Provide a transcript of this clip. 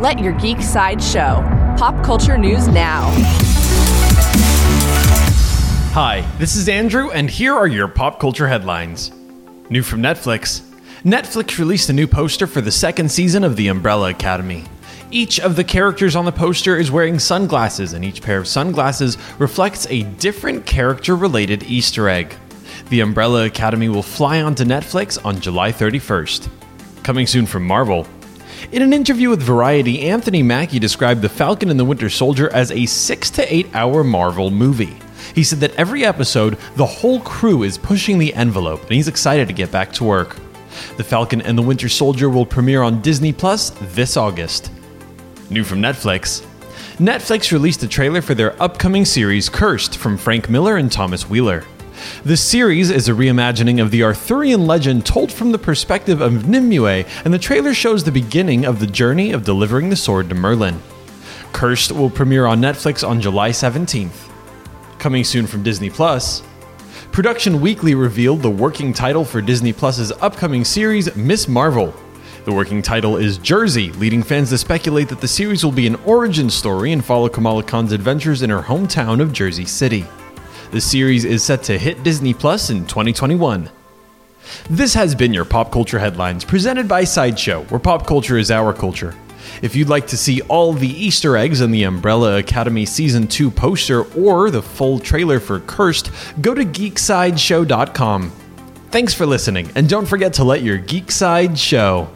Let your geek side show. Pop culture news now. Hi, this is Andrew, and here are your pop culture headlines. New from Netflix Netflix released a new poster for the second season of The Umbrella Academy. Each of the characters on the poster is wearing sunglasses, and each pair of sunglasses reflects a different character related Easter egg. The Umbrella Academy will fly onto Netflix on July 31st. Coming soon from Marvel. In an interview with Variety, Anthony Mackie described The Falcon and the Winter Soldier as a six to eight hour Marvel movie. He said that every episode, the whole crew is pushing the envelope, and he's excited to get back to work. The Falcon and the Winter Soldier will premiere on Disney Plus this August. New from Netflix. Netflix released a trailer for their upcoming series Cursed from Frank Miller and Thomas Wheeler. The series is a reimagining of the Arthurian legend told from the perspective of Nimue, and the trailer shows the beginning of the journey of delivering the sword to Merlin. Cursed will premiere on Netflix on July 17th. Coming soon from Disney Plus. Production Weekly revealed the working title for Disney Plus's upcoming series, Miss Marvel. The working title is Jersey, leading fans to speculate that the series will be an origin story and follow Kamala Khan's adventures in her hometown of Jersey City. The series is set to hit Disney Plus in 2021. This has been your Pop Culture Headlines, presented by Sideshow, where pop culture is our culture. If you'd like to see all the Easter eggs in the Umbrella Academy Season 2 poster or the full trailer for Cursed, go to geeksideshow.com. Thanks for listening, and don't forget to let your geek side show.